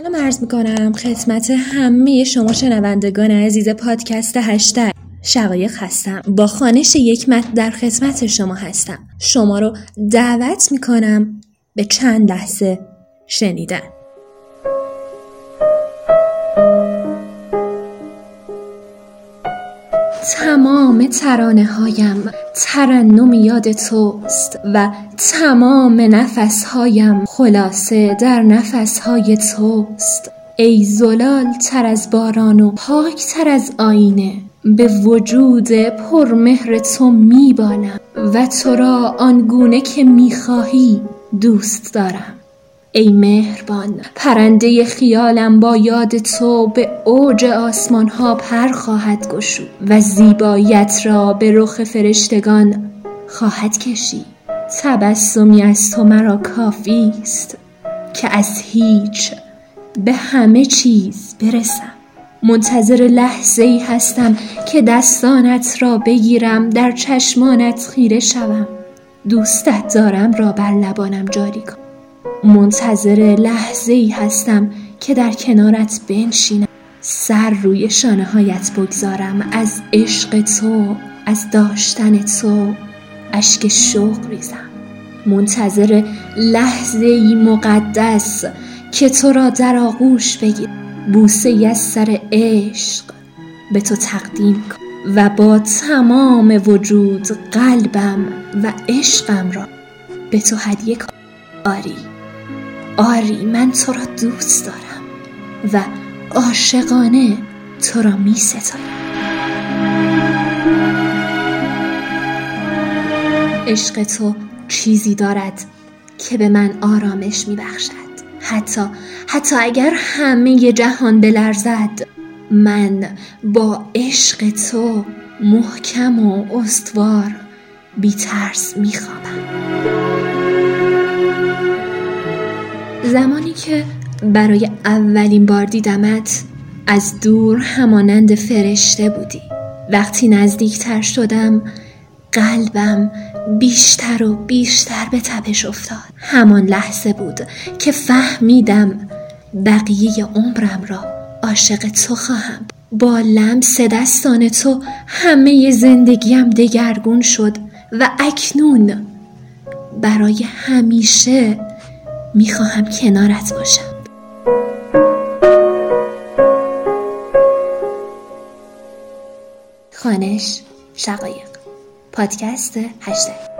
سلام عرض می‌کنم. خدمت همه شما شنوندگان عزیز پادکست هشتگ. شقایق هستم. با خانش یک متن در خدمت شما هستم. شما رو دعوت می‌کنم به چند لحظه شنیدن. تمام ترانه هایم ترنم یاد توست و تمام نفس هایم خلاصه در نفس های توست. ای زلال تر از باران و پاک تر از آینه به وجود پرمهر تو میبالم و تو را آنگونه که می‌خواهی دوست دارم. ای مهربان پرنده خیالم با یاد تو به اوج آسمان ها پر خواهد گشود و زیباییت را به رخ فرشتگان خواهد کشید. تبسمی از تو مرا کافی است که از هیچ به همه چیز برسم. منتظر لحظه ای هستم که دستانت را بگیرم در چشمانت خیره شوم. دوستت دارم را بر لبانم جاری کنم منتظر لحظه ای هستم که در کنارت بنشینم. سر روی شانه هایت بگذارم. از عشق تو از داشتن تو اشک شوق ریزم. منتظر لحظه ای مقدس که تو را در آغوش بگیر بوسه از سر عشق به تو تقدیم کن و با تمام وجود قلبم و عشقم را به تو هدیه کن آری. آری من تو را دوست دارم و عاشقانه تو را می ستارم. عشق تو چیزی دارد که به من آرامش می بخشد. حتی حتی اگر همه جهان بلرزد من با عشق تو محکم و استوار بی ترس می خوابم. زمانی که برای اولین بار دیدمت از دور همانند فرشته بودی. وقتی نزدیکتر شدم قلبم بیشتر و بیشتر به تپش افتاد. همان لحظه بود که فهمیدم بقیه عمرم را عاشق تو خواهم. با لمس دستان تو همه زندگیم دگرگون شد و اکنون برای همیشه می‌خواهم کنارت باشم. خانش شقایق. پادکست هشتگ.